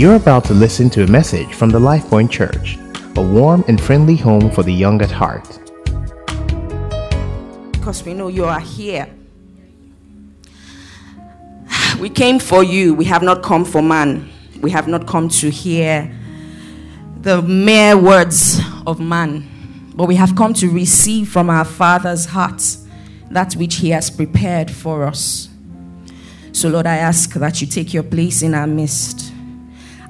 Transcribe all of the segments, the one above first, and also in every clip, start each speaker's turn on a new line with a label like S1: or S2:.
S1: You're about to listen to a message from the LifePoint Church, a warm and friendly home for the young at heart.
S2: Because we know you are here. We came for you. We have not come for man. We have not come to hear the mere words of man, but we have come to receive from our Father's heart that which He has prepared for us. So, Lord, I ask that you take your place in our midst.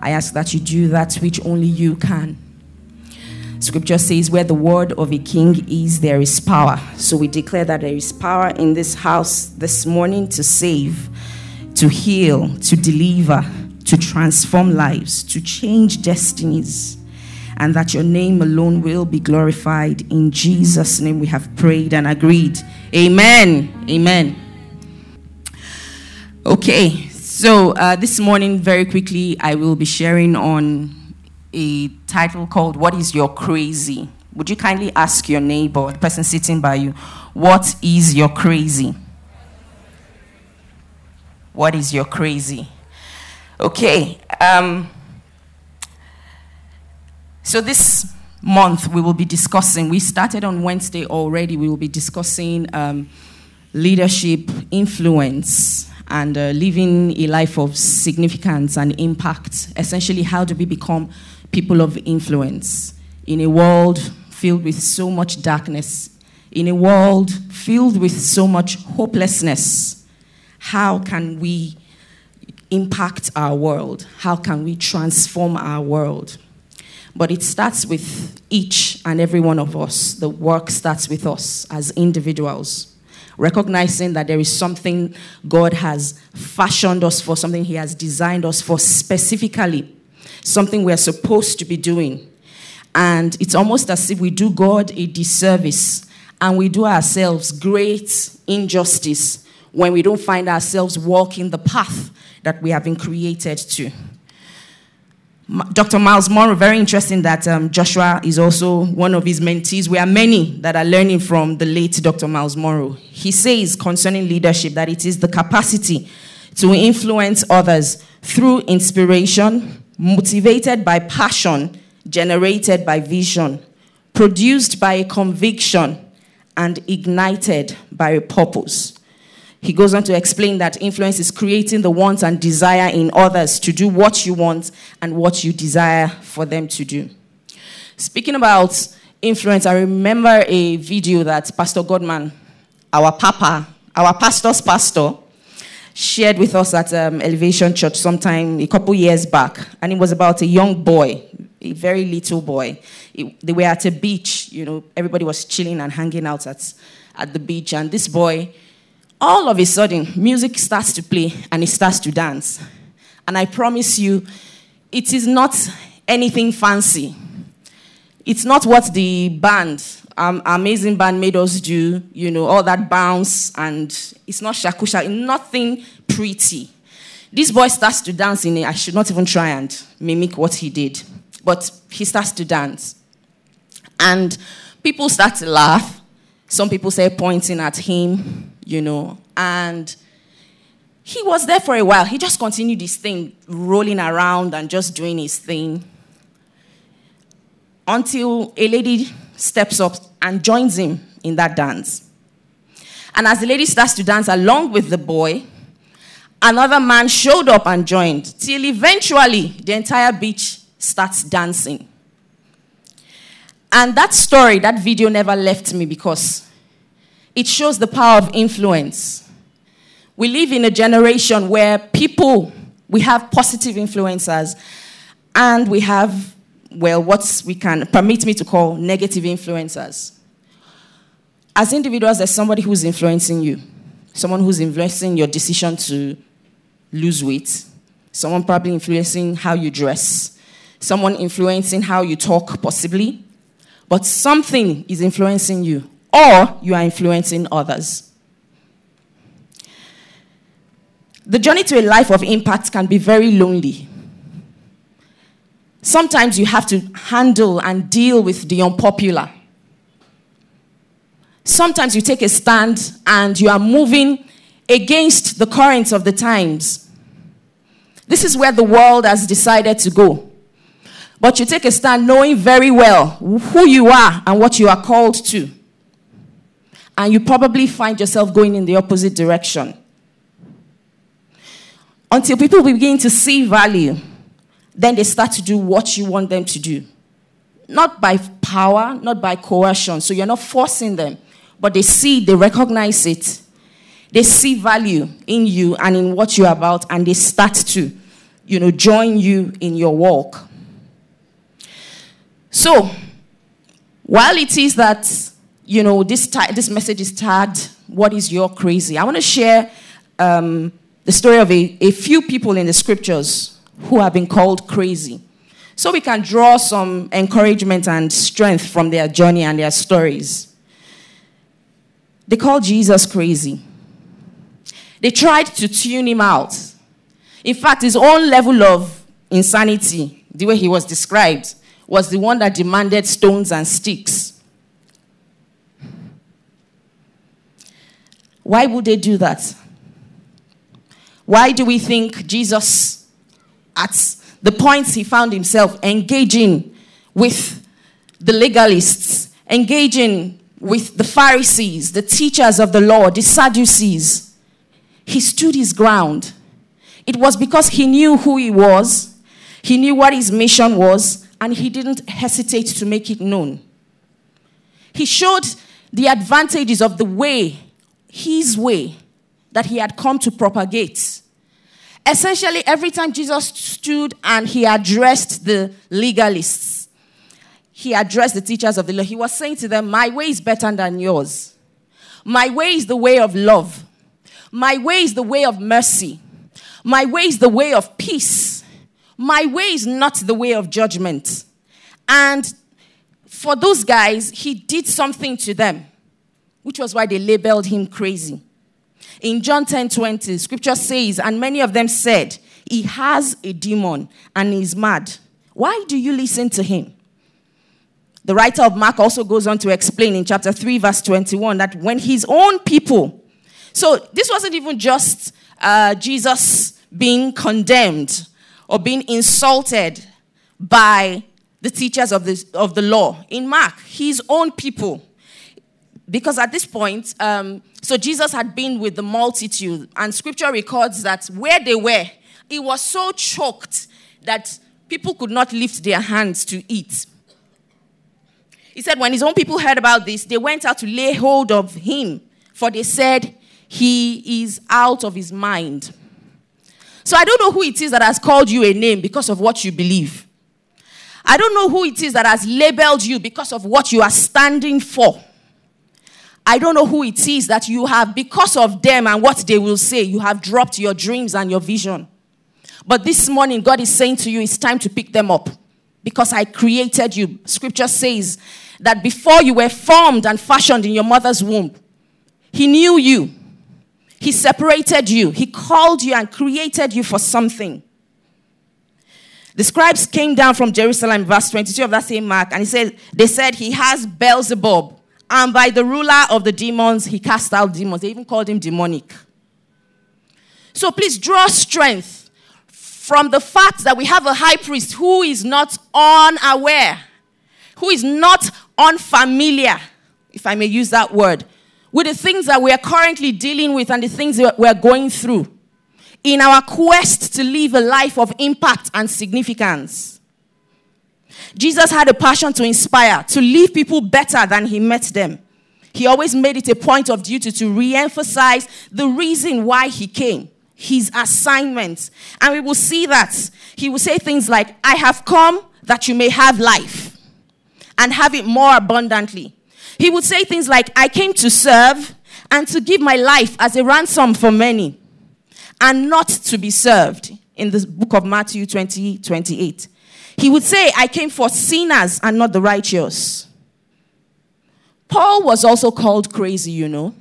S2: I ask that you do that which only you can. Scripture says, Where the word of a king is, there is power. So we declare that there is power in this house this morning to save, to heal, to deliver, to transform lives, to change destinies, and that your name alone will be glorified. In Jesus' name we have prayed and agreed. Amen. Amen. Okay, so, uh, this morning, very quickly, I will be sharing on a title called What is Your Crazy? Would you kindly ask your neighbor, the person sitting by you, what is your crazy? What is your crazy? Okay. Um, so, this month we will be discussing, we started on Wednesday already, we will be discussing um, leadership, influence, and uh, living a life of significance and impact. Essentially, how do we become people of influence in a world filled with so much darkness, in a world filled with so much hopelessness? How can we impact our world? How can we transform our world? But it starts with each and every one of us. The work starts with us as individuals recognizing that there is something God has fashioned us for, something He has designed us for specifically, something we're supposed to be doing. And it's almost as if we do God a disservice and we do ourselves great injustice when we don't find ourselves walking the path that we have been created to. Dr. Miles Munroe, very interesting that um, Joshua is also one of his mentees. We are many that are learning from the late Dr. Miles Munroe. He says concerning leadership that it is the capacity to influence others through inspiration, motivated by passion, generated by vision, produced by a conviction, and ignited by a purpose. He goes on to explain that influence is creating the wants and desire in others to do what you want and what you desire for them to do. Speaking about influence, I remember a video that Pastor Godman, our papa, our pastor's pastor, shared with us at um, Elevation Church sometime a couple years back. And it was about a young boy, a very little boy. It, they were at a beach, you know, everybody was chilling and hanging out at, at the beach. And this boy, all of a sudden, music starts to play and he starts to dance. And I promise you, it is not anything fancy. It's not what the band, um, amazing band, made us do, you know, all that bounce, and it's not shakusha, nothing pretty. This boy starts to dance in it. I should not even try and mimic what he did, but he starts to dance. And people start to laugh. Some people say pointing at him you know, and he was there for a while. He just continued his thing, rolling around and just doing his thing until a lady steps up and joins him in that dance. And as the lady starts to dance along with the boy, another man showed up and joined, till eventually the entire beach starts dancing. And that story, that video never left me because it shows the power of influence. We live in a generation where people, we have positive influencers, and we have, well, what we can permit me to call negative influencers. As individuals, there's somebody who's influencing you, someone who's influencing your decision to lose weight, someone probably influencing how you dress, someone influencing how you talk, possibly, but something is influencing you or you are influencing others. The journey to a life of impact can be very lonely. Sometimes you have to handle and deal with the unpopular. Sometimes you take a stand and you are moving against the currents of the times. This is where the world has decided to go. But you take a stand knowing very well who you are and what you are called to. And you probably find yourself going in the opposite direction. Until people begin to see value, then they start to do what you want them to do. Not by power, not by coercion. So you're not forcing them, but they see, they recognize it. They see value in you and in what you're about, and they start to, you know, join you in your walk. So, while it is that, you know, this, this message is tagged, What is your crazy? I want to share um, the story of a, a few people in the scriptures who have been called crazy. So we can draw some encouragement and strength from their journey and their stories. They called Jesus crazy. They tried to tune him out. In fact, his own level of insanity, the way he was described, was the one that demanded stones and sticks. Why would they do that? Why do we think Jesus, at the points he found himself engaging with the legalists, engaging with the Pharisees, the teachers of the law, the Sadducees, he stood his ground. It was because he knew who he was, he knew what his mission was, and he didn't hesitate to make it known. He showed the advantages of the way, his way, that he had come to propagate. Essentially, every time Jesus stood and he addressed the legalists, he addressed the teachers of the law, he was saying to them, My way is better than yours. My way is the way of love. My way is the way of mercy. My way is the way of peace. My way is not the way of judgment. And for those guys, he did something to them, which was why they labeled him crazy. In John 10 20, scripture says, And many of them said, He has a demon and is mad. Why do you listen to him? The writer of Mark also goes on to explain in chapter 3, verse 21, that when his own people, so this wasn't even just uh, Jesus being condemned or being insulted by the teachers of the, of the law. In Mark, his own people because at this point, um, so Jesus had been with the multitude, and scripture records that where they were, it was so choked that people could not lift their hands to eat. He said, when his own people heard about this, they went out to lay hold of him, for they said, He is out of his mind. So I don't know who it is that has called you a name because of what you believe. I don't know who it is that has labeled you because of what you are standing for. I don't know who it is that you have, because of them and what they will say, you have dropped your dreams and your vision. But this morning, God is saying to you, it's time to pick them up because I created you. Scripture says that before you were formed and fashioned in your mother's womb, He knew you, He separated you, He called you and created you for something. The scribes came down from Jerusalem, verse 22 of that same Mark, and he said, They said he has Beelzebub and by the ruler of the demons, he cast out demons. They even called him demonic. So please draw strength from the fact that we have a high priest who is not unaware, who is not unfamiliar, if I may use that word, with the things that we are currently dealing with and the things that we're going through in our quest to live a life of impact and significance. Jesus had a passion to inspire, to leave people better than he met them. He always made it a point of duty to re emphasize the reason why he came, his assignment. And we will see that. He will say things like, I have come that you may have life and have it more abundantly. He would say things like, I came to serve and to give my life as a ransom for many and not to be served in the book of Matthew 20 28. He would say, I came for sinners and not the righteous. Paul was also called crazy, you know.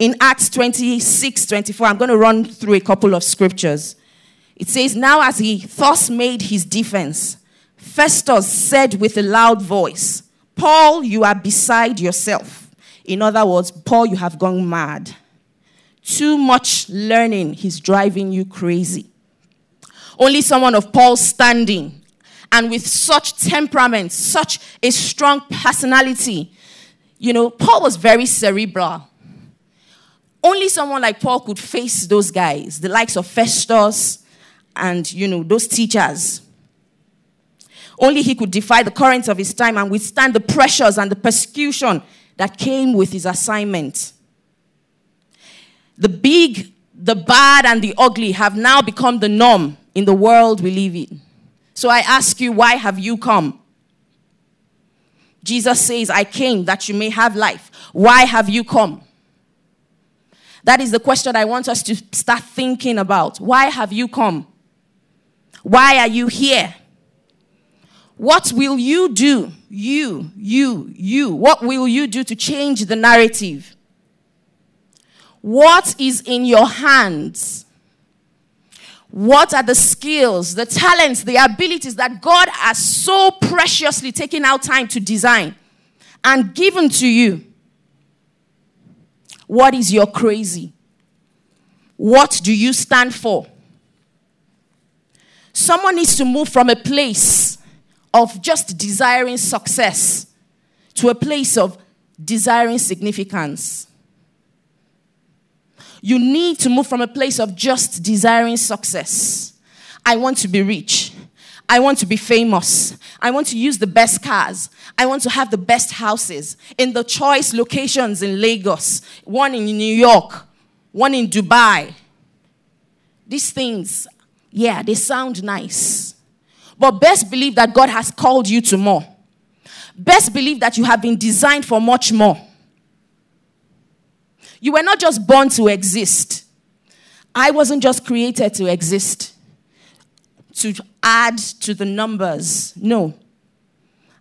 S2: In Acts 26 24, I'm going to run through a couple of scriptures. It says, Now as he thus made his defense, Festus said with a loud voice, Paul, you are beside yourself. In other words, Paul, you have gone mad. Too much learning is driving you crazy. Only someone of Paul's standing and with such temperament, such a strong personality. You know, Paul was very cerebral. Only someone like Paul could face those guys, the likes of Festus and, you know, those teachers. Only he could defy the currents of his time and withstand the pressures and the persecution that came with his assignment. The big, the bad, and the ugly have now become the norm in the world we live in. So I ask you, why have you come? Jesus says, I came that you may have life. Why have you come? That is the question I want us to start thinking about. Why have you come? Why are you here? What will you do? You, you, you. What will you do to change the narrative? What is in your hands? What are the skills, the talents, the abilities that God has so preciously taken out time to design and given to you? What is your crazy? What do you stand for? Someone needs to move from a place of just desiring success to a place of desiring significance. You need to move from a place of just desiring success. I want to be rich. I want to be famous. I want to use the best cars. I want to have the best houses in the choice locations in Lagos, one in New York, one in Dubai. These things, yeah, they sound nice. But best believe that God has called you to more. Best believe that you have been designed for much more. You were not just born to exist. I wasn't just created to exist, to add to the numbers. No.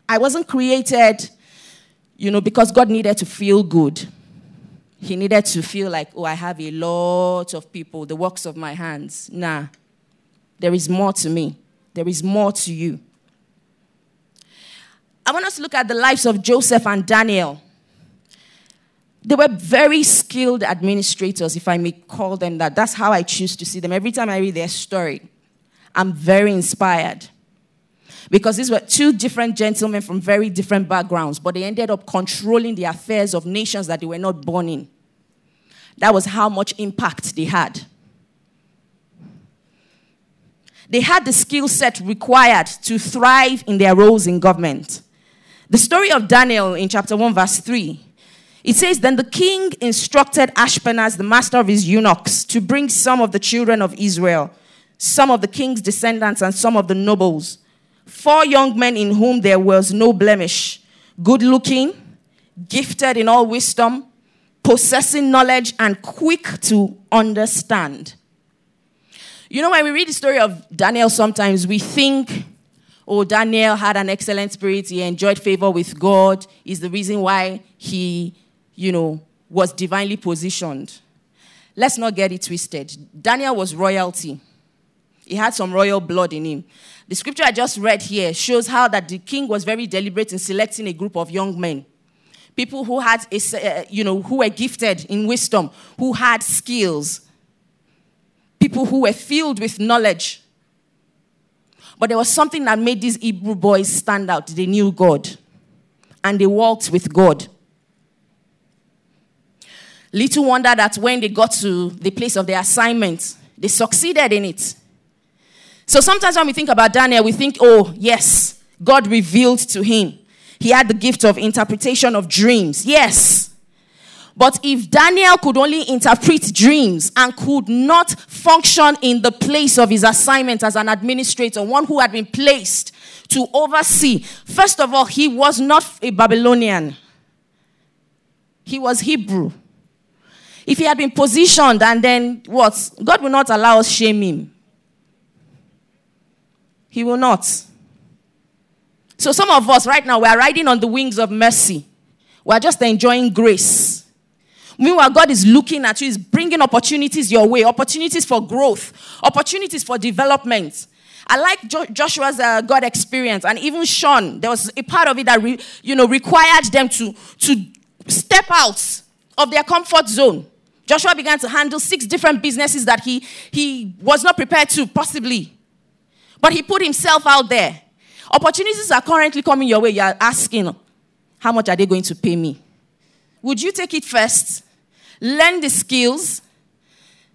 S2: I wasn't created, you know, because God needed to feel good. He needed to feel like, oh, I have a lot of people, the works of my hands. Nah. There is more to me, there is more to you. I want us to look at the lives of Joseph and Daniel. They were very skilled administrators, if I may call them that. That's how I choose to see them. Every time I read their story, I'm very inspired. Because these were two different gentlemen from very different backgrounds, but they ended up controlling the affairs of nations that they were not born in. That was how much impact they had. They had the skill set required to thrive in their roles in government. The story of Daniel in chapter 1, verse 3 it says, Then the king instructed Ashpenaz, the master of his eunuchs, to bring some of the children of Israel, some of the king's descendants, and some of the nobles. Four young men in whom there was no blemish, good looking, gifted in all wisdom, possessing knowledge, and quick to understand. You know, when we read the story of Daniel, sometimes we think, oh, Daniel had an excellent spirit, he enjoyed favor with God, is the reason why he you know, was divinely positioned. Let's not get it twisted. Daniel was royalty. He had some royal blood in him. The scripture I just read here shows how that the king was very deliberate in selecting a group of young men. People who had, a, uh, you know, who were gifted in wisdom, who had skills. People who were filled with knowledge. But there was something that made these Hebrew boys stand out. They knew God. And they walked with God. Little wonder that when they got to the place of their assignment, they succeeded in it. So sometimes when we think about Daniel, we think, oh, yes, God revealed to him. He had the gift of interpretation of dreams. Yes. But if Daniel could only interpret dreams and could not function in the place of his assignment as an administrator, one who had been placed to oversee, first of all, he was not a Babylonian, he was Hebrew. If he had been positioned and then what? God will not allow us shame him. He will not. So some of us right now we are riding on the wings of mercy. We are just enjoying grace. Meanwhile, God is looking at you, He's bringing opportunities your way, opportunities for growth, opportunities for development. I like jo- Joshua's uh, God experience, and even Sean. There was a part of it that re- you know required them to to step out of their comfort zone Joshua began to handle six different businesses that he, he was not prepared to, possibly. But he put himself out there. Opportunities are currently coming your way. You're asking, how much are they going to pay me? Would you take it first? Learn the skills.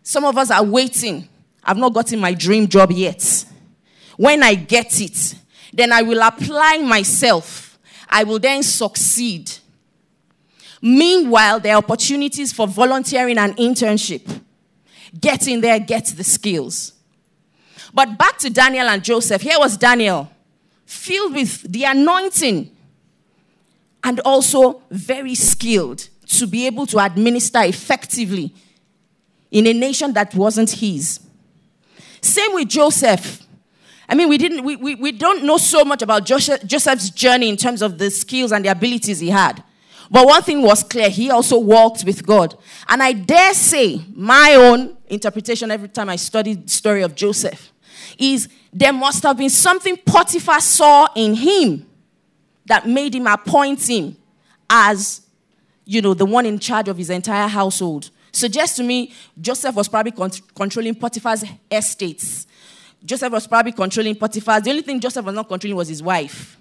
S2: Some of us are waiting. I've not gotten my dream job yet. When I get it, then I will apply myself. I will then succeed. Meanwhile, there are opportunities for volunteering and internship. Get in there, get the skills. But back to Daniel and Joseph. Here was Daniel, filled with the anointing and also very skilled to be able to administer effectively in a nation that wasn't his. Same with Joseph. I mean, we, didn't, we, we, we don't know so much about Joseph's journey in terms of the skills and the abilities he had. But one thing was clear he also walked with God. And I dare say, my own interpretation every time I studied the story of Joseph is there must have been something Potiphar saw in him that made him appoint him as, you know, the one in charge of his entire household. Suggests to me Joseph was probably con- controlling Potiphar's estates. Joseph was probably controlling Potiphar's. The only thing Joseph was not controlling was his wife.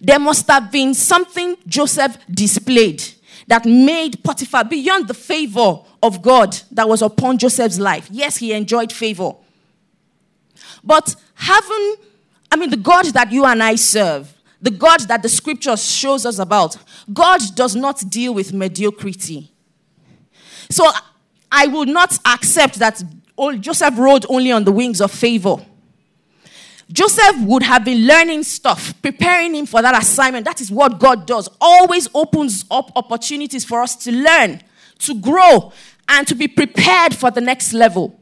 S2: There must have been something Joseph displayed that made Potiphar beyond the favor of God that was upon Joseph's life. Yes, he enjoyed favor. But having, I mean, the God that you and I serve, the God that the scripture shows us about, God does not deal with mediocrity. So I will not accept that Joseph rode only on the wings of favor. Joseph would have been learning stuff, preparing him for that assignment. That is what God does. Always opens up opportunities for us to learn, to grow, and to be prepared for the next level.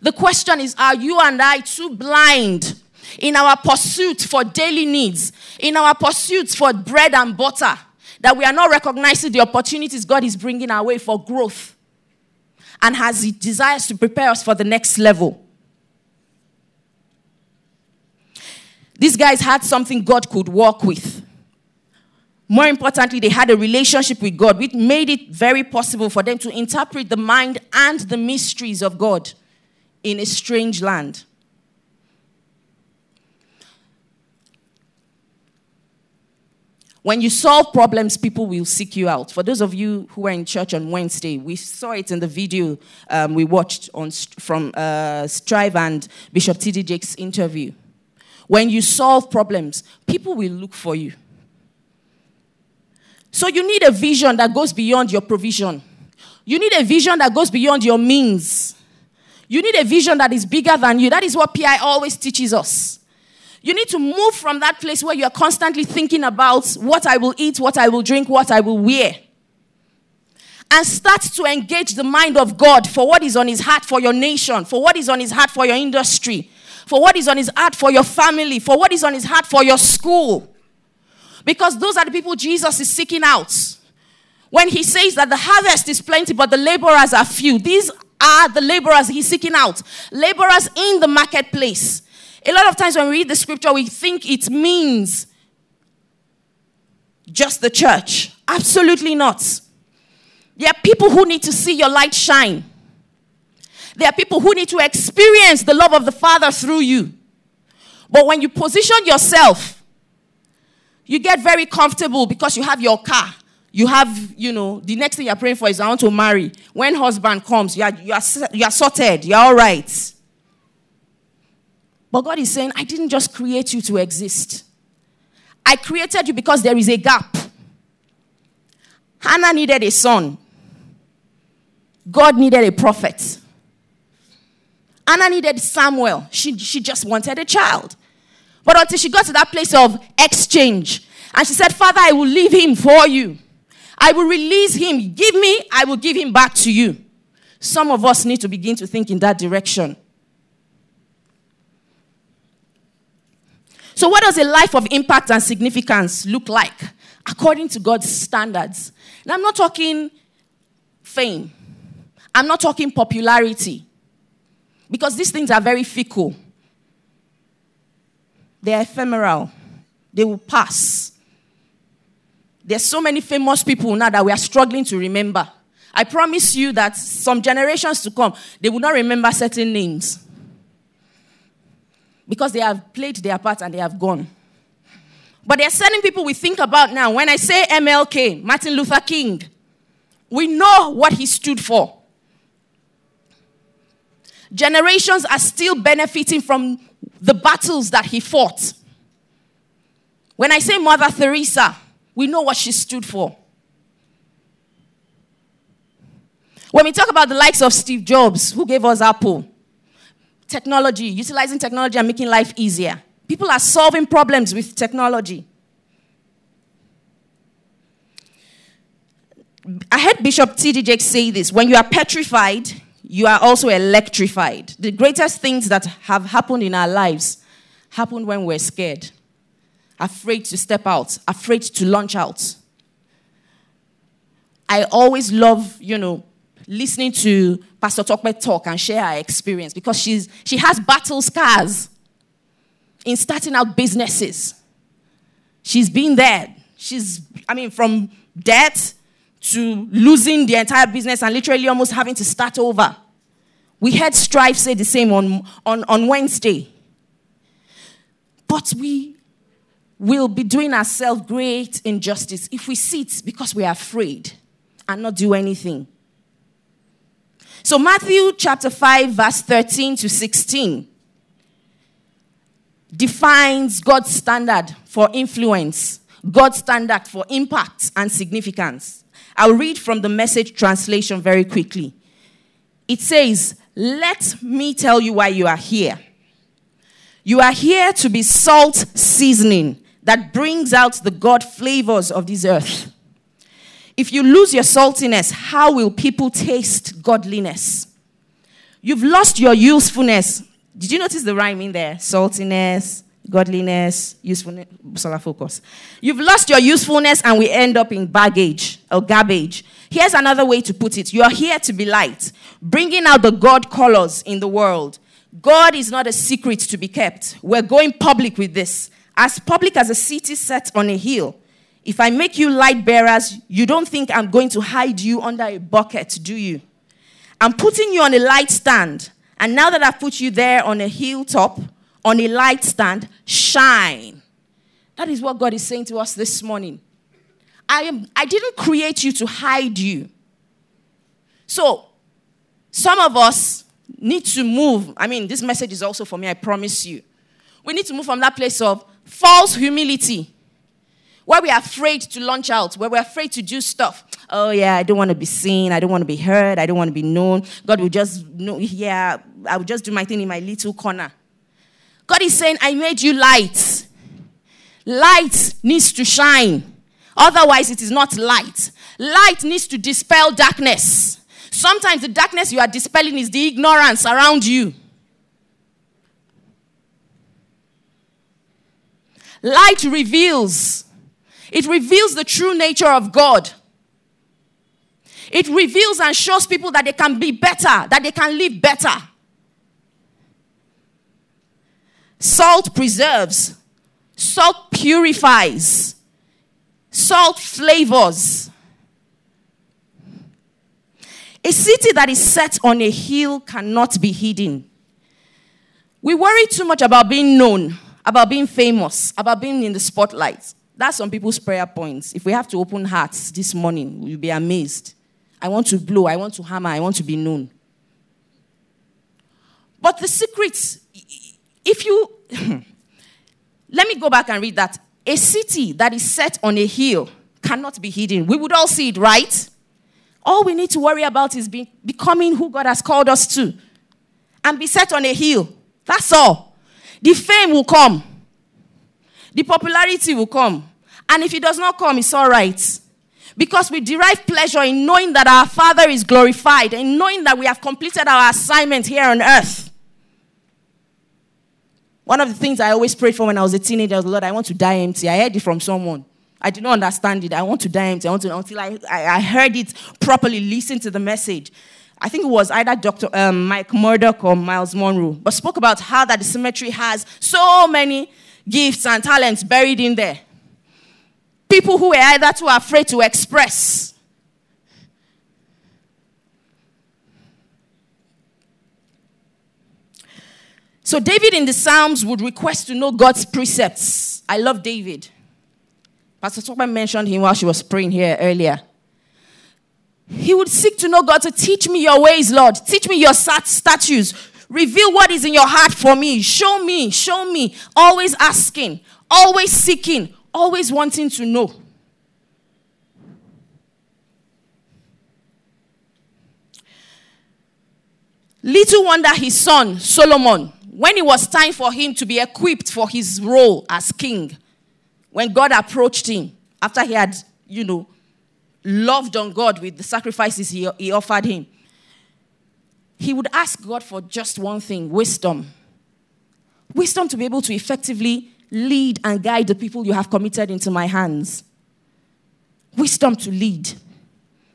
S2: The question is Are you and I too blind in our pursuit for daily needs, in our pursuits for bread and butter, that we are not recognizing the opportunities God is bringing our way for growth and has desires to prepare us for the next level? These guys had something God could work with. More importantly, they had a relationship with God, which made it very possible for them to interpret the mind and the mysteries of God in a strange land. When you solve problems, people will seek you out. For those of you who were in church on Wednesday, we saw it in the video um, we watched on, from uh, Strive and Bishop T.D. Jakes' interview. When you solve problems, people will look for you. So you need a vision that goes beyond your provision. You need a vision that goes beyond your means. You need a vision that is bigger than you. That is what PI always teaches us. You need to move from that place where you are constantly thinking about what I will eat, what I will drink, what I will wear. And start to engage the mind of God for what is on his heart for your nation, for what is on his heart for your industry, for what is on his heart for your family, for what is on his heart for your school. Because those are the people Jesus is seeking out. When he says that the harvest is plenty, but the laborers are few, these are the laborers he's seeking out. Laborers in the marketplace. A lot of times when we read the scripture, we think it means just the church. Absolutely not. There are people who need to see your light shine. There are people who need to experience the love of the Father through you. But when you position yourself, you get very comfortable because you have your car. You have, you know, the next thing you're praying for is I want to marry. When husband comes, you are, you are, you are sorted. You're all right. But God is saying, I didn't just create you to exist. I created you because there is a gap. Hannah needed a son. God needed a prophet. Anna needed Samuel. She, she just wanted a child. But until she got to that place of exchange, and she said, Father, I will leave him for you. I will release him. Give me, I will give him back to you. Some of us need to begin to think in that direction. So, what does a life of impact and significance look like according to God's standards? Now, I'm not talking fame, I'm not talking popularity. Because these things are very fickle, they are ephemeral, they will pass. There's so many famous people now that we are struggling to remember. I promise you that some generations to come, they will not remember certain names because they have played their part and they have gone. But there are certain people we think about now. When I say MLK, Martin Luther King, we know what he stood for. Generations are still benefiting from the battles that he fought. When I say Mother Teresa, we know what she stood for. When we talk about the likes of Steve Jobs, who gave us Apple, technology, utilizing technology and making life easier. People are solving problems with technology. I heard Bishop T.D. Jakes say this when you are petrified, you are also electrified. The greatest things that have happened in our lives happened when we're scared, afraid to step out, afraid to launch out. I always love, you know, listening to Pastor Tokwe talk and share her experience because she's, she has battle scars in starting out businesses. She's been there. She's, I mean, from debt to losing the entire business and literally almost having to start over. We heard Strive say the same on, on, on Wednesday. But we will be doing ourselves great injustice if we sit because we are afraid and not do anything. So, Matthew chapter 5, verse 13 to 16 defines God's standard for influence, God's standard for impact and significance. I'll read from the message translation very quickly. It says, Let me tell you why you are here. You are here to be salt seasoning that brings out the God flavors of this earth. If you lose your saltiness, how will people taste godliness? You've lost your usefulness. Did you notice the rhyme in there? Saltiness, godliness, usefulness, focus. You've lost your usefulness and we end up in baggage or garbage. Here's another way to put it. You are here to be light, bringing out the God colors in the world. God is not a secret to be kept. We're going public with this. As public as a city set on a hill. If I make you light bearers, you don't think I'm going to hide you under a bucket, do you? I'm putting you on a light stand. And now that I've put you there on a hilltop, on a light stand, shine. That is what God is saying to us this morning. I, am, I didn't create you to hide you. So, some of us need to move. I mean, this message is also for me, I promise you. We need to move from that place of false humility where we are afraid to launch out, where we're afraid to do stuff. Oh, yeah, I don't want to be seen. I don't want to be heard. I don't want to be known. God will just know, yeah, I will just do my thing in my little corner. God is saying, I made you light. Light needs to shine. Otherwise, it is not light. Light needs to dispel darkness. Sometimes the darkness you are dispelling is the ignorance around you. Light reveals it reveals the true nature of God. It reveals and shows people that they can be better, that they can live better. Salt preserves, salt purifies, salt flavors. A city that is set on a hill cannot be hidden. We worry too much about being known, about being famous, about being in the spotlight. That's some people's prayer points. If we have to open hearts this morning, you'll be amazed. I want to blow, I want to hammer, I want to be known. But the secret, if you, let me go back and read that. A city that is set on a hill cannot be hidden. We would all see it, right? All we need to worry about is be, becoming who God has called us to and be set on a hill. That's all. The fame will come, the popularity will come, and if it does not come, it's all right. Because we derive pleasure in knowing that our Father is glorified and knowing that we have completed our assignment here on earth. One of the things I always prayed for when I was a teenager was, Lord, I want to die empty. I heard it from someone. I did not understand it. I want to die empty. I want to, until I, I, I heard it properly, listen to the message. I think it was either Dr. Um, Mike Murdock or Miles Munroe, but spoke about how that the cemetery has so many gifts and talents buried in there. People who were either too afraid to express. So, David in the Psalms would request to know God's precepts. I love David. Pastor Tokman mentioned him while she was praying here earlier. He would seek to know God to teach me your ways, Lord. Teach me your statutes. Reveal what is in your heart for me. Show me, show me. Always asking, always seeking, always wanting to know. Little wonder his son, Solomon, when it was time for him to be equipped for his role as king, when God approached him after he had, you know, loved on God with the sacrifices he, he offered him, he would ask God for just one thing wisdom. Wisdom to be able to effectively lead and guide the people you have committed into my hands. Wisdom to lead.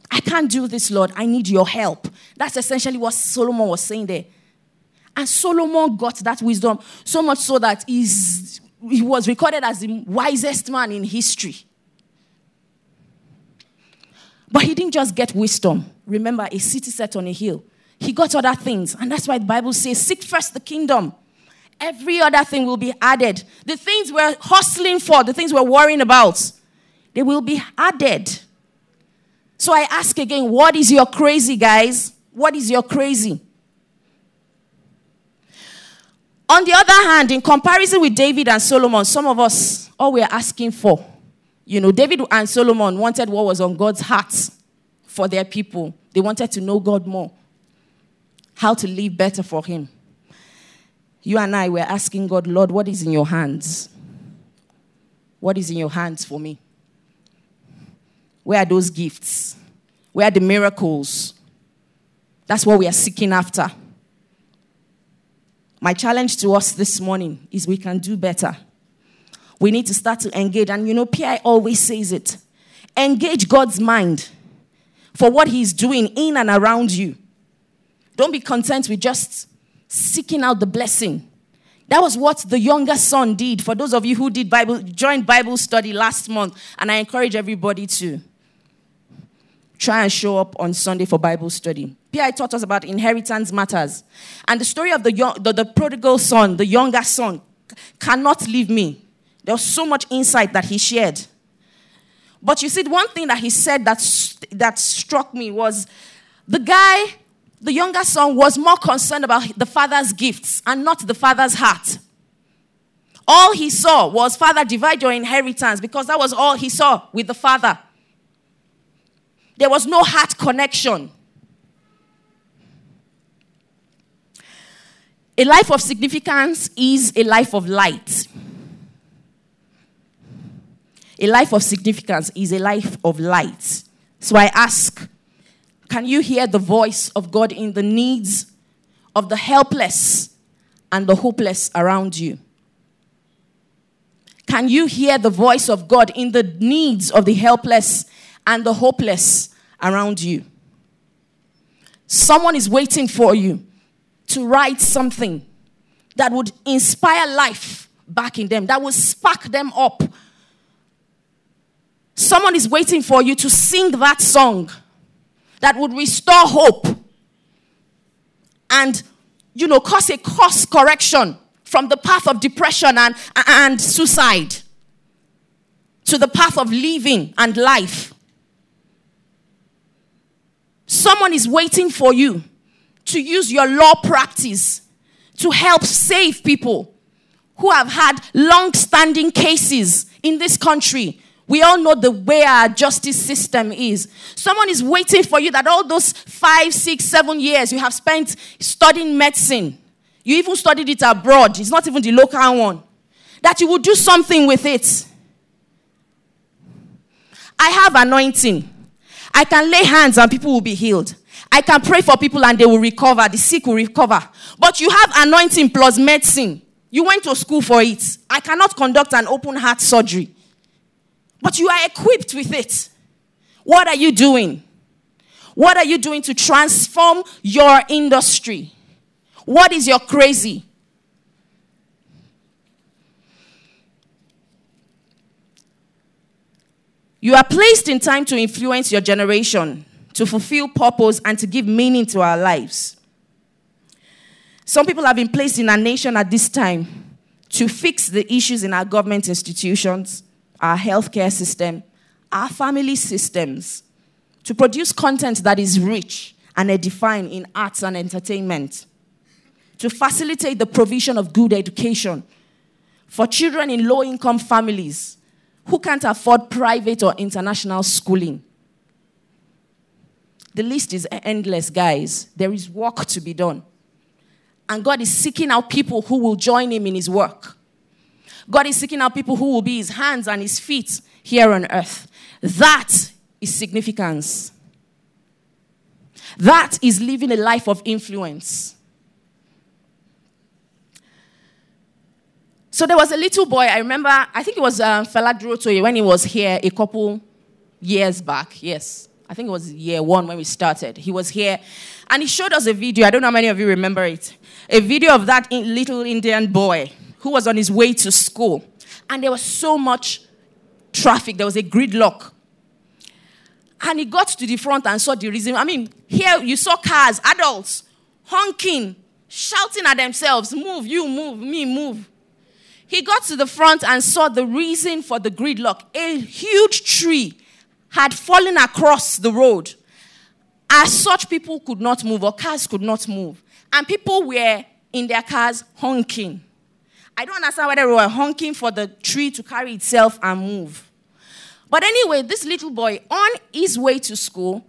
S2: I can't do this, Lord. I need your help. That's essentially what Solomon was saying there. And Solomon got that wisdom so much so that he's, he was recorded as the wisest man in history. But he didn't just get wisdom. Remember, a city set on a hill. He got other things. And that's why the Bible says, Seek first the kingdom. Every other thing will be added. The things we're hustling for, the things we're worrying about, they will be added. So I ask again, what is your crazy, guys? What is your crazy? On the other hand, in comparison with David and Solomon, some of us, all we're asking for, you know, David and Solomon wanted what was on God's heart for their people. They wanted to know God more, how to live better for Him. You and I were asking God, Lord, what is in your hands? What is in your hands for me? Where are those gifts? Where are the miracles? That's what we are seeking after. My challenge to us this morning is we can do better. We need to start to engage. And you know, PI always says it engage God's mind for what He's doing in and around you. Don't be content with just seeking out the blessing. That was what the younger son did. For those of you who did Bible, joined Bible study last month, and I encourage everybody to try and show up on Sunday for Bible study. PI taught us about inheritance matters. And the story of the, young, the, the prodigal son, the younger son, cannot leave me. There was so much insight that he shared. But you see, the one thing that he said that, that struck me was the guy, the younger son, was more concerned about the father's gifts and not the father's heart. All he saw was, Father, divide your inheritance because that was all he saw with the father. There was no heart connection. A life of significance is a life of light. A life of significance is a life of light. So I ask can you hear the voice of God in the needs of the helpless and the hopeless around you? Can you hear the voice of God in the needs of the helpless and the hopeless around you? Someone is waiting for you to write something that would inspire life back in them, that would spark them up. Someone is waiting for you to sing that song that would restore hope and, you know, cause a course correction from the path of depression and, and suicide to the path of living and life. Someone is waiting for you to use your law practice to help save people who have had long standing cases in this country. We all know the way our justice system is. Someone is waiting for you that all those five, six, seven years you have spent studying medicine, you even studied it abroad, it's not even the local one, that you will do something with it. I have anointing. I can lay hands and people will be healed. I can pray for people and they will recover. The sick will recover. But you have anointing plus medicine. You went to school for it. I cannot conduct an open heart surgery. But you are equipped with it. What are you doing? What are you doing to transform your industry? What is your crazy? You are placed in time to influence your generation, to fulfill purpose, and to give meaning to our lives. Some people have been placed in our nation at this time to fix the issues in our government institutions, our healthcare system, our family systems, to produce content that is rich and edifying in arts and entertainment, to facilitate the provision of good education for children in low income families who can't afford private or international schooling. The list is endless, guys. There is work to be done. And God is seeking out people who will join Him in His work. God is seeking out people who will be His hands and His feet here on earth. That is significance. That is living a life of influence. So there was a little boy, I remember, I think it was uh, Fela Durotoye when he was here a couple years back. Yes, I think it was year one when we started. He was here and he showed us a video. I don't know how many of you remember it. A video of that little Indian boy who was on his way to school. And there was so much traffic, there was a gridlock. And he got to the front and saw the reason. I mean, here you saw cars, adults, honking, shouting at themselves, Move, you move, me move. He got to the front and saw the reason for the gridlock. A huge tree had fallen across the road. As such, people could not move, or cars could not move. And people were in their cars honking. I don't understand whether they were honking for the tree to carry itself and move. But anyway, this little boy, on his way to school,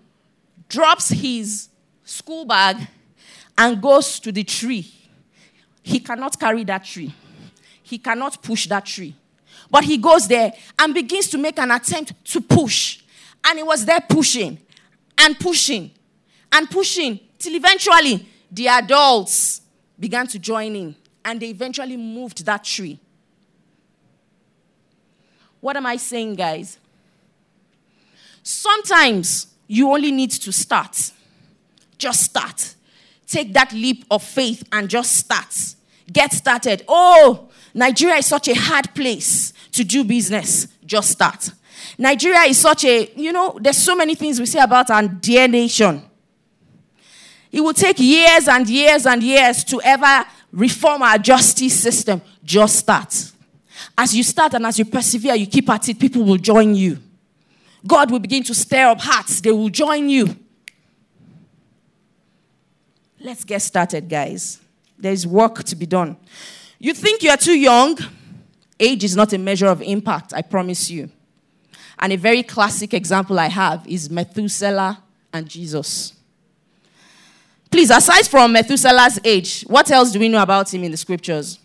S2: drops his school bag and goes to the tree. He cannot carry that tree, he cannot push that tree. But he goes there and begins to make an attempt to push. And he was there pushing and pushing and pushing till eventually the adults began to join in and they eventually moved that tree. What am I saying, guys? Sometimes you only need to start. Just start. Take that leap of faith and just start. Get started. Oh, Nigeria is such a hard place to do business. Just start. Nigeria is such a, you know, there's so many things we say about our dear nation. It will take years and years and years to ever reform our justice system. Just start. As you start and as you persevere, you keep at it, people will join you. God will begin to stir up hearts. They will join you. Let's get started, guys. There's work to be done. You think you are too young? Age is not a measure of impact, I promise you. And a very classic example I have is Methuselah and Jesus. Please, aside from Methuselah's age, what else do we know about him in the scriptures?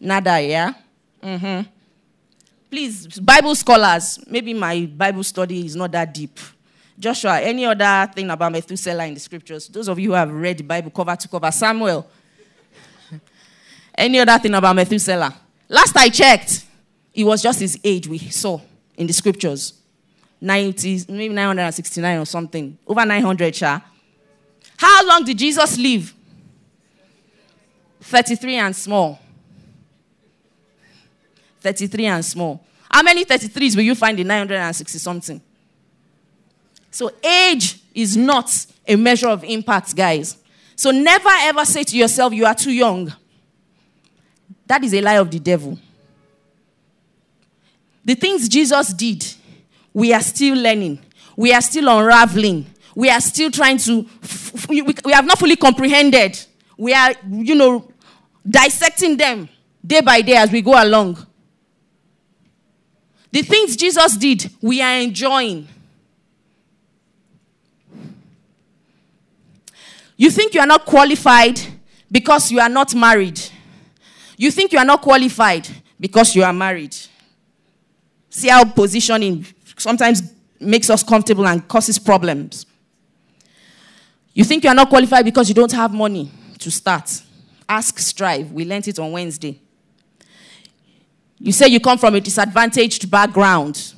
S2: Nada, yeah? Mm-hmm. Please, Bible scholars, maybe my Bible study is not that deep. Joshua, any other thing about Methuselah in the scriptures? Those of you who have read the Bible cover to cover, Samuel. any other thing about Methuselah? Last I checked, it was just his age we saw in the scriptures. 90, maybe 969 or something. Over 900, Sha. How long did Jesus live? 33 and small. 33 and small. How many 33s will you find in 960 something? So, age is not a measure of impact, guys. So, never ever say to yourself, you are too young. That is a lie of the devil. The things Jesus did, we are still learning, we are still unraveling, we are still trying to, we have not fully comprehended. We are, you know, dissecting them day by day as we go along. The things Jesus did, we are enjoying. You think you are not qualified because you are not married. You think you are not qualified because you are married. See how positioning sometimes makes us comfortable and causes problems. You think you are not qualified because you don't have money to start. Ask Strive. We learned it on Wednesday. You say you come from a disadvantaged background.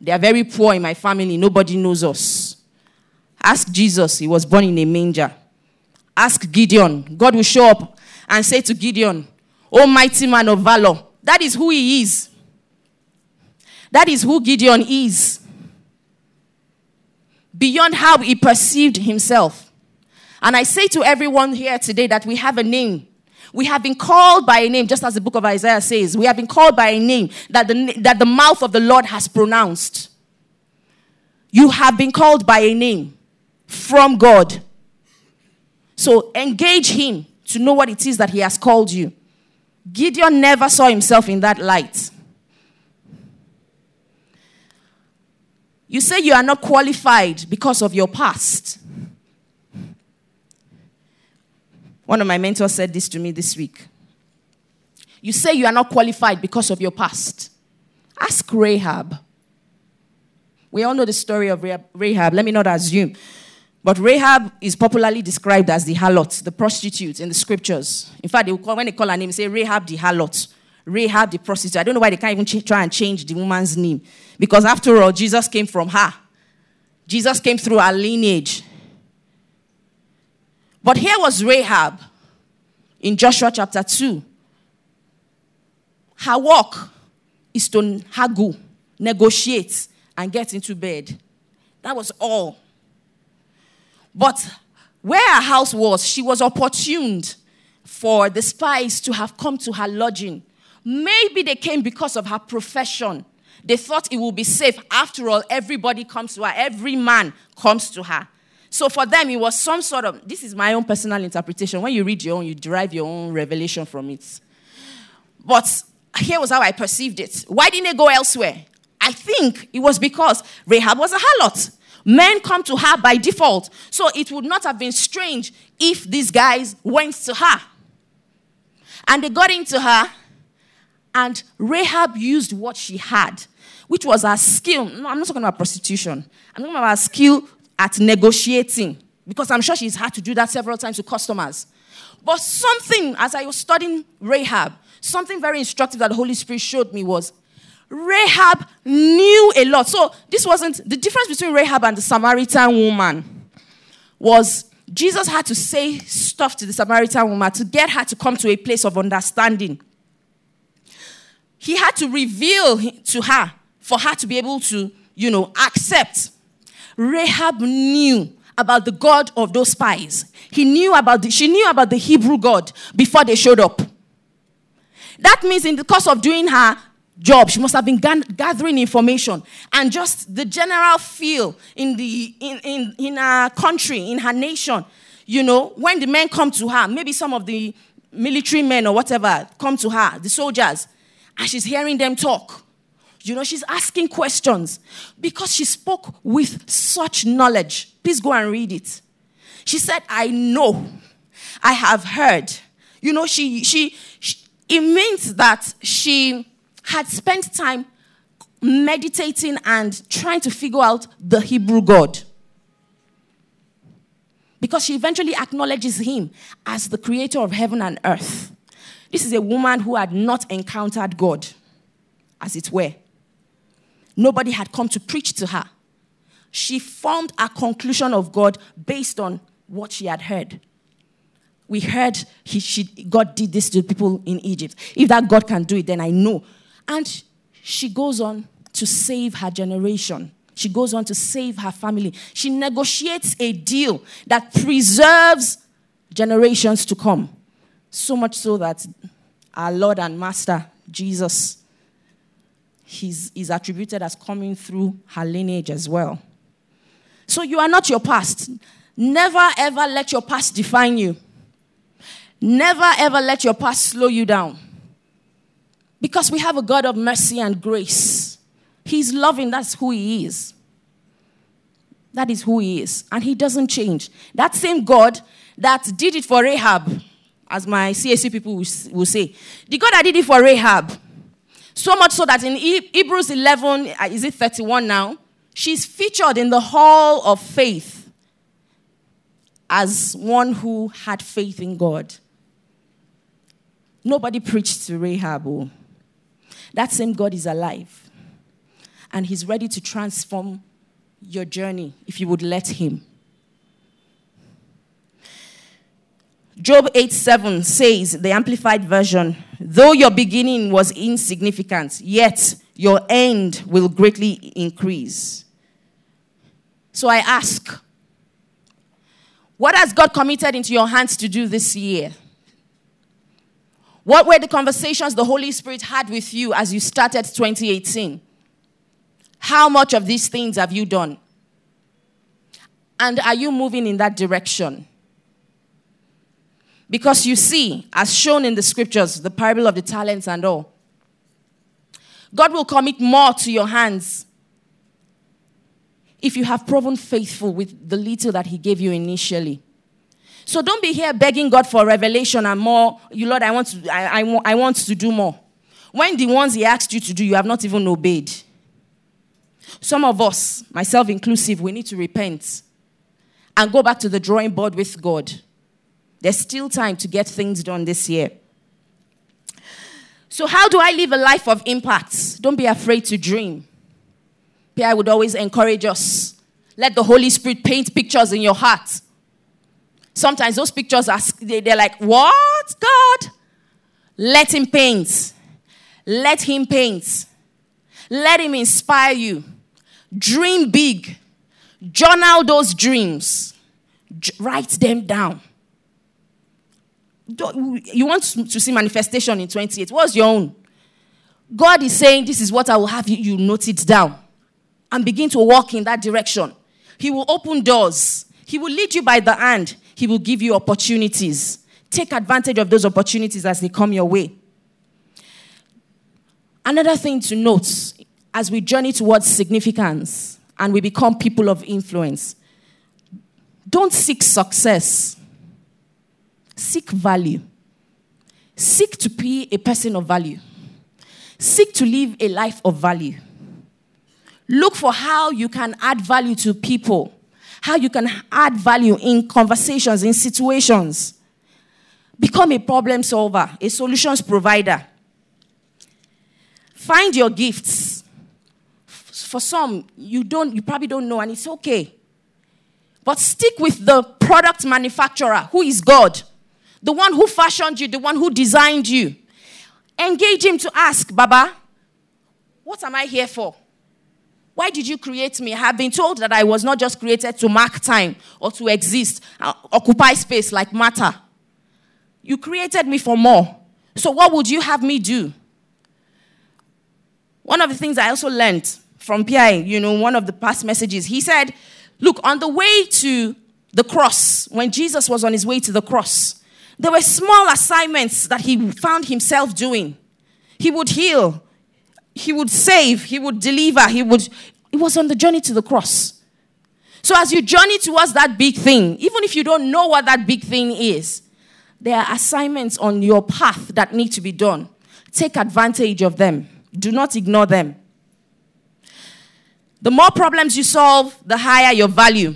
S2: They are very poor in my family. Nobody knows us. Ask Jesus. He was born in a manger. Ask Gideon. God will show up and say to Gideon, O mighty man of valor. That is who he is. That is who Gideon is. Beyond how he perceived himself. And I say to everyone here today that we have a name. We have been called by a name, just as the book of Isaiah says. We have been called by a name that the, that the mouth of the Lord has pronounced. You have been called by a name from God. So engage Him to know what it is that He has called you. Gideon never saw himself in that light. You say you are not qualified because of your past. One of my mentors said this to me this week. You say you are not qualified because of your past. Ask Rahab. We all know the story of Rahab. Let me not assume. But Rahab is popularly described as the harlot, the prostitute in the scriptures. In fact, they call, when they call her name, they say Rahab the harlot, Rahab the prostitute. I don't know why they can't even ch- try and change the woman's name. Because after all, Jesus came from her, Jesus came through her lineage. But here was Rahab in Joshua chapter 2. Her work is to haggle, negotiate, and get into bed. That was all. But where her house was, she was opportuned for the spies to have come to her lodging. Maybe they came because of her profession. They thought it would be safe. After all, everybody comes to her, every man comes to her. So for them, it was some sort of this is my own personal interpretation. When you read your own, you derive your own revelation from it. But here was how I perceived it. Why didn't they go elsewhere? I think it was because Rahab was a harlot. Men come to her by default. So it would not have been strange if these guys went to her. And they got into her, and Rahab used what she had, which was her skill. No, I'm not talking about prostitution. I'm talking about her skill at negotiating, because I'm sure she's had to do that several times to customers. But something, as I was studying Rahab, something very instructive that the Holy Spirit showed me was Rahab knew a lot. So this wasn't the difference between Rahab and the Samaritan woman was Jesus had to say stuff to the Samaritan woman to get her to come to a place of understanding. He had to reveal to her for her to be able to, you know, accept. Rahab knew about the God of those spies. He knew about the, she knew about the Hebrew God before they showed up. That means in the course of doing her job. She must have been gathering information and just the general feel in the in, in, in her country, in her nation. You know, when the men come to her, maybe some of the military men or whatever come to her, the soldiers, and she's hearing them talk. You know, she's asking questions because she spoke with such knowledge. Please go and read it. She said, I know, I have heard. You know, she, she, she it means that she had spent time meditating and trying to figure out the Hebrew God. Because she eventually acknowledges him as the creator of heaven and earth. This is a woman who had not encountered God, as it were. Nobody had come to preach to her. She formed a conclusion of God based on what she had heard. We heard he, she, God did this to the people in Egypt. If that God can do it, then I know and she goes on to save her generation. She goes on to save her family. She negotiates a deal that preserves generations to come. So much so that our Lord and Master, Jesus, he's, is attributed as coming through her lineage as well. So you are not your past. Never ever let your past define you. Never ever let your past slow you down. Because we have a God of mercy and grace. He's loving, that's who He is. That is who He is. And He doesn't change. That same God that did it for Rahab, as my CAC people will say, the God that did it for Rahab, so much so that in Hebrews 11, uh, is it 31 now? She's featured in the hall of faith as one who had faith in God. Nobody preached to Rahab. Oh. That same God is alive. And He's ready to transform your journey if you would let Him. Job 8 7 says, the Amplified Version, though your beginning was insignificant, yet your end will greatly increase. So I ask, what has God committed into your hands to do this year? What were the conversations the Holy Spirit had with you as you started 2018? How much of these things have you done? And are you moving in that direction? Because you see, as shown in the scriptures, the parable of the talents and all, God will commit more to your hands if you have proven faithful with the little that He gave you initially. So don't be here begging God for revelation and more. You Lord, I want to, I, I, I want to do more. When the ones He asked you to do, you have not even obeyed. Some of us, myself inclusive, we need to repent and go back to the drawing board with God. There's still time to get things done this year. So, how do I live a life of impact? Don't be afraid to dream. Pierre would always encourage us. Let the Holy Spirit paint pictures in your heart. Sometimes those pictures are they're like, what? God? Let him paint. Let him paint. Let him inspire you. Dream big. Journal those dreams. J- write them down you want to see manifestation in 28. What's your own? God is saying, This is what I will have you, you note it down and begin to walk in that direction. He will open doors, He will lead you by the hand, He will give you opportunities. Take advantage of those opportunities as they come your way. Another thing to note as we journey towards significance and we become people of influence, don't seek success Seek value. Seek to be a person of value. Seek to live a life of value. Look for how you can add value to people, how you can add value in conversations, in situations. Become a problem solver, a solutions provider. Find your gifts. For some, you don't you probably don't know and it's okay. But stick with the product manufacturer who is God the one who fashioned you, the one who designed you. Engage him to ask, Baba, what am I here for? Why did you create me? I have been told that I was not just created to mark time or to exist, uh, occupy space like matter. You created me for more. So, what would you have me do? One of the things I also learned from Pierre, you know, one of the past messages, he said, Look, on the way to the cross, when Jesus was on his way to the cross, there were small assignments that he found himself doing. He would heal, he would save, he would deliver, he would. It was on the journey to the cross. So, as you journey towards that big thing, even if you don't know what that big thing is, there are assignments on your path that need to be done. Take advantage of them, do not ignore them. The more problems you solve, the higher your value.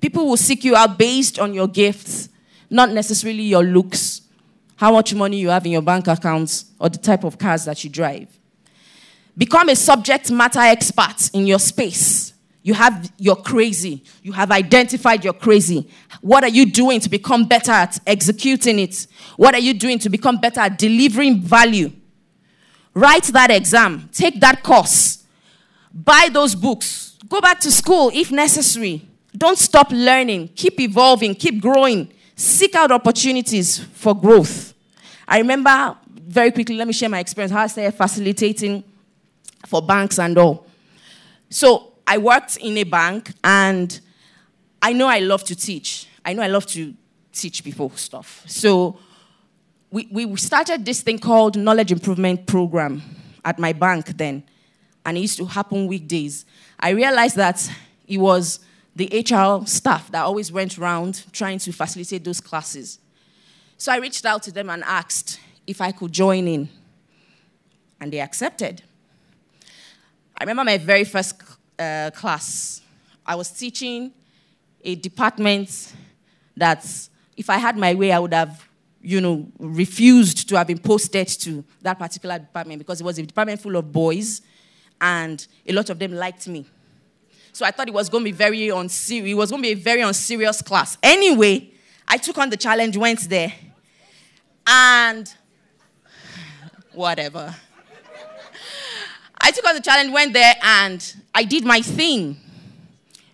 S2: People will seek you out based on your gifts not necessarily your looks, how much money you have in your bank accounts, or the type of cars that you drive. Become a subject matter expert in your space. You have your crazy. You have identified your crazy. What are you doing to become better at executing it? What are you doing to become better at delivering value? Write that exam, take that course, buy those books, go back to school if necessary. Don't stop learning, keep evolving, keep growing. Seek out opportunities for growth. I remember very quickly, let me share my experience how I started facilitating for banks and all. So I worked in a bank and I know I love to teach. I know I love to teach people stuff. So we, we started this thing called Knowledge Improvement Program at my bank then. And it used to happen weekdays. I realized that it was the HR staff that always went around trying to facilitate those classes. So I reached out to them and asked if I could join in, and they accepted. I remember my very first uh, class. I was teaching a department that, if I had my way, I would have, you know, refused to have been posted to that particular department because it was a department full of boys, and a lot of them liked me. So I thought it was going to be very unserious. It was going to be a very unserious class. Anyway, I took on the challenge, went there, and whatever. I took on the challenge, went there, and I did my thing.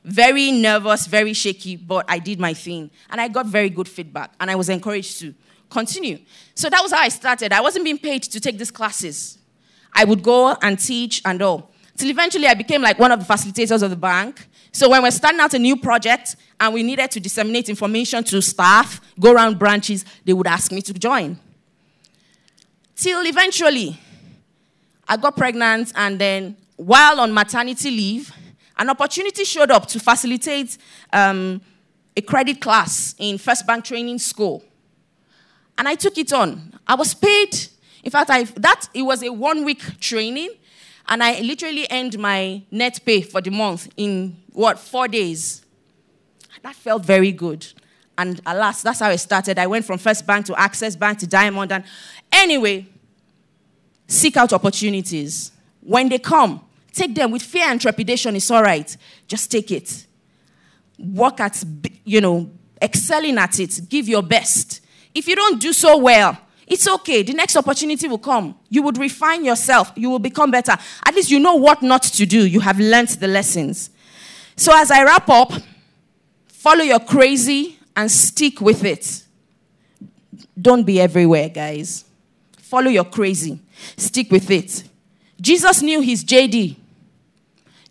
S2: Very nervous, very shaky, but I did my thing. And I got very good feedback, and I was encouraged to continue. So that was how I started. I wasn't being paid to take these classes. I would go and teach and all. Till eventually I became like one of the facilitators of the bank. So when we're starting out a new project and we needed to disseminate information to staff, go around branches, they would ask me to join. Till eventually I got pregnant and then while on maternity leave, an opportunity showed up to facilitate um, a credit class in First Bank Training School. And I took it on. I was paid. In fact, I, that it was a one week training, and I literally earned my net pay for the month in what four days. That felt very good. And alas, that's how it started. I went from First Bank to Access Bank to Diamond. And anyway, seek out opportunities. When they come, take them with fear and trepidation. It's all right. Just take it. Work at, you know, excelling at it. Give your best. If you don't do so well, it's okay. The next opportunity will come. You would refine yourself. You will become better. At least you know what not to do. You have learned the lessons. So, as I wrap up, follow your crazy and stick with it. Don't be everywhere, guys. Follow your crazy, stick with it. Jesus knew his JD.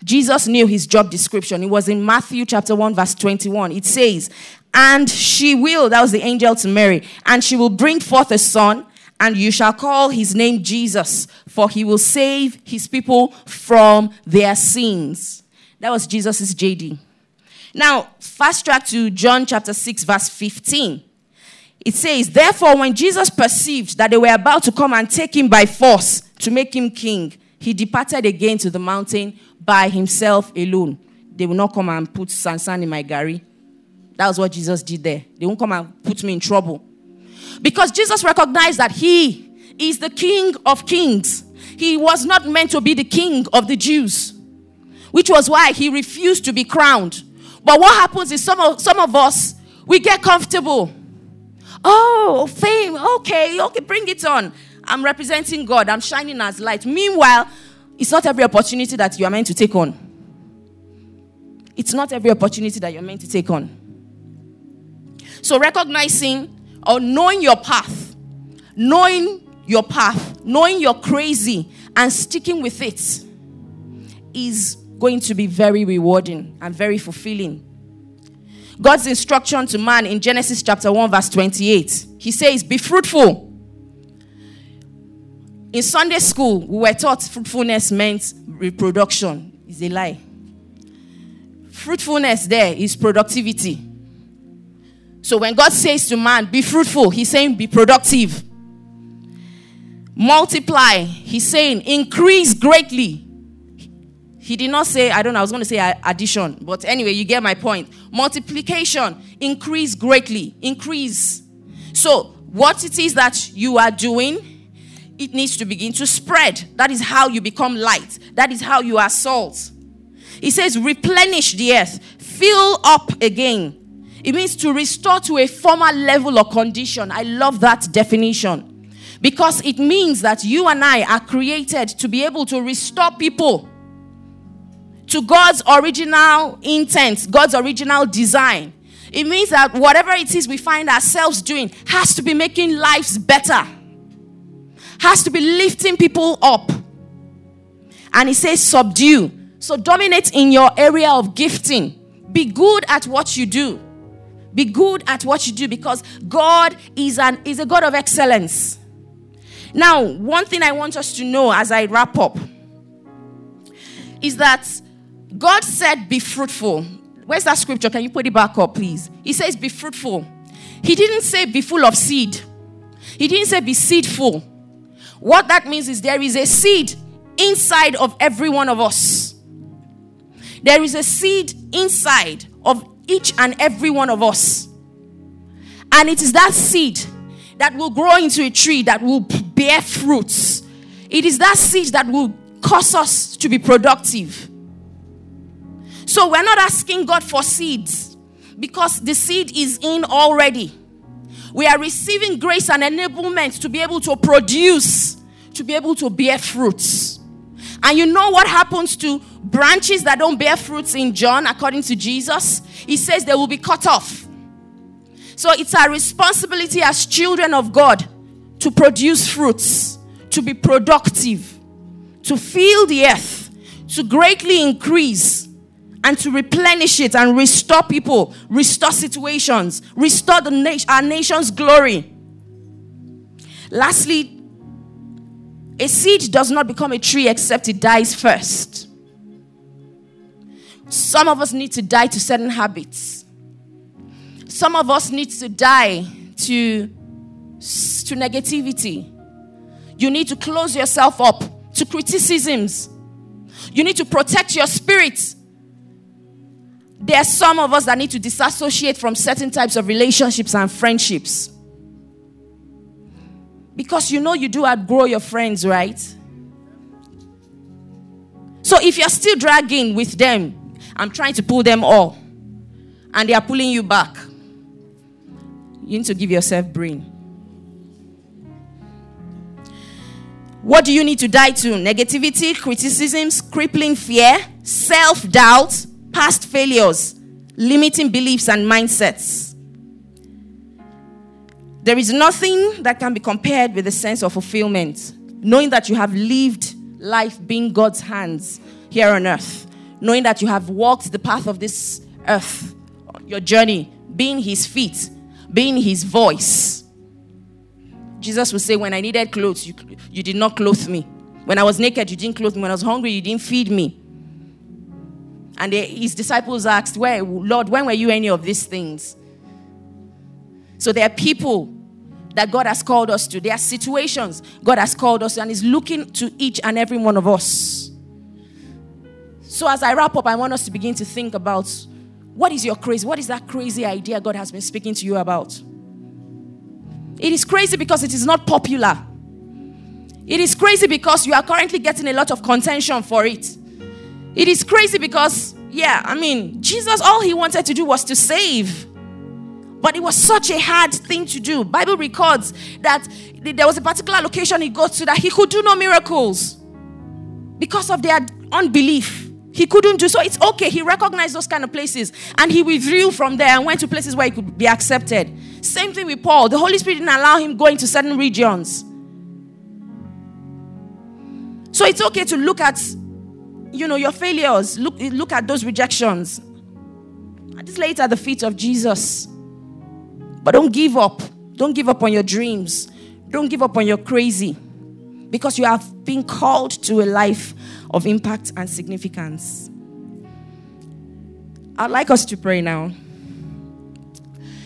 S2: Jesus knew his job description. It was in Matthew chapter 1, verse 21. It says, and she will, that was the angel to Mary, and she will bring forth a son, and you shall call his name Jesus, for he will save his people from their sins. That was Jesus' JD. Now, fast track to John chapter 6, verse 15. It says, Therefore, when Jesus perceived that they were about to come and take him by force to make him king, he departed again to the mountain by himself alone. They will not come and put Sansan in my gari. That was what Jesus did there. They won't come and put me in trouble. Because Jesus recognized that he is the King of kings. He was not meant to be the King of the Jews, which was why he refused to be crowned. But what happens is some of, some of us, we get comfortable. Oh, fame. Okay, okay, bring it on. I'm representing God. I'm shining as light. Meanwhile, it's not every opportunity that you are meant to take on. It's not every opportunity that you're meant to take on. So, recognizing or knowing your path, knowing your path, knowing your crazy, and sticking with it is going to be very rewarding and very fulfilling. God's instruction to man in Genesis chapter 1, verse 28, he says, Be fruitful. In Sunday school, we were taught fruitfulness meant reproduction. Is a lie. Fruitfulness there is productivity. So when God says to man, be fruitful, he's saying be productive. Multiply, he's saying increase greatly. He did not say, I don't know, I was going to say addition, but anyway, you get my point. Multiplication, increase greatly, increase. So, what it is that you are doing, it needs to begin to spread. That is how you become light. That is how you are salt. He says, replenish the earth, fill up again, it means to restore to a former level or condition. I love that definition because it means that you and I are created to be able to restore people to God's original intent, God's original design. It means that whatever it is we find ourselves doing has to be making lives better, has to be lifting people up. And he says, subdue. So dominate in your area of gifting. Be good at what you do. Be good at what you do because God is an is a God of excellence. Now, one thing I want us to know as I wrap up is that God said, Be fruitful. Where's that scripture? Can you put it back up, please? He says, Be fruitful. He didn't say, Be full of seed. He didn't say, Be seedful. What that means is there is a seed inside of every one of us. There is a seed inside of each and every one of us. And it is that seed that will grow into a tree that will bear fruits. It is that seed that will cause us to be productive. So we're not asking God for seeds because the seed is in already. We are receiving grace and enablement to be able to produce, to be able to bear fruits. And you know what happens to branches that don't bear fruits in John, according to Jesus? He says they will be cut off. So it's our responsibility as children of God to produce fruits, to be productive, to fill the earth, to greatly increase, and to replenish it and restore people, restore situations, restore the na- our nation's glory. Lastly, a seed does not become a tree except it dies first. Some of us need to die to certain habits. Some of us need to die to, to negativity. You need to close yourself up to criticisms. You need to protect your spirit. There are some of us that need to disassociate from certain types of relationships and friendships. Because you know you do outgrow your friends, right? So if you're still dragging with them, I'm trying to pull them all, and they are pulling you back, you need to give yourself brain. What do you need to die to? Negativity, criticisms, crippling fear, self doubt, past failures, limiting beliefs and mindsets. There is nothing that can be compared with the sense of fulfillment, knowing that you have lived life being God's hands here on earth, knowing that you have walked the path of this earth, your journey, being His feet, being His voice. Jesus would say, When I needed clothes, you, you did not clothe me. When I was naked, you didn't clothe me. When I was hungry, you didn't feed me. And his disciples asked, Where, Lord, when were you any of these things? So there are people that God has called us to. There are situations God has called us to, and is looking to each and every one of us. So as I wrap up, I want us to begin to think about what is your crazy? What is that crazy idea God has been speaking to you about? It is crazy because it is not popular. It is crazy because you are currently getting a lot of contention for it. It is crazy because, yeah, I mean, Jesus, all he wanted to do was to save. But it was such a hard thing to do. Bible records that there was a particular location he got to that he could do no miracles because of their unbelief. He couldn't do so. It's okay. He recognized those kind of places and he withdrew from there and went to places where he could be accepted. Same thing with Paul. The Holy Spirit didn't allow him going to certain regions. So it's okay to look at, you know, your failures. Look, look at those rejections. And just lay it at the feet of Jesus. But don't give up. Don't give up on your dreams. Don't give up on your crazy. Because you have been called to a life of impact and significance. I'd like us to pray now.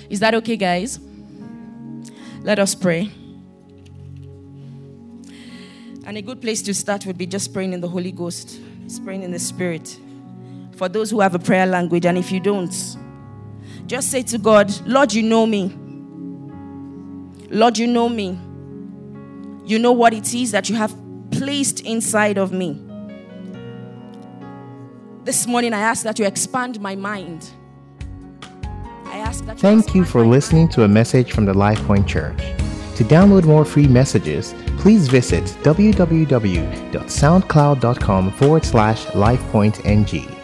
S2: Is that okay, guys? Let us pray. And a good place to start would be just praying in the Holy Ghost, praying in the Spirit. For those who have a prayer language, and if you don't, just say to God, Lord, you know me. Lord, you know me. You know what it is that you have placed inside of me. This morning, I ask that you expand my mind.
S1: I ask that Thank you, you for listening to a message from the Life Point Church. To download more free messages, please visit www.soundcloud.com forward slash lifepointng.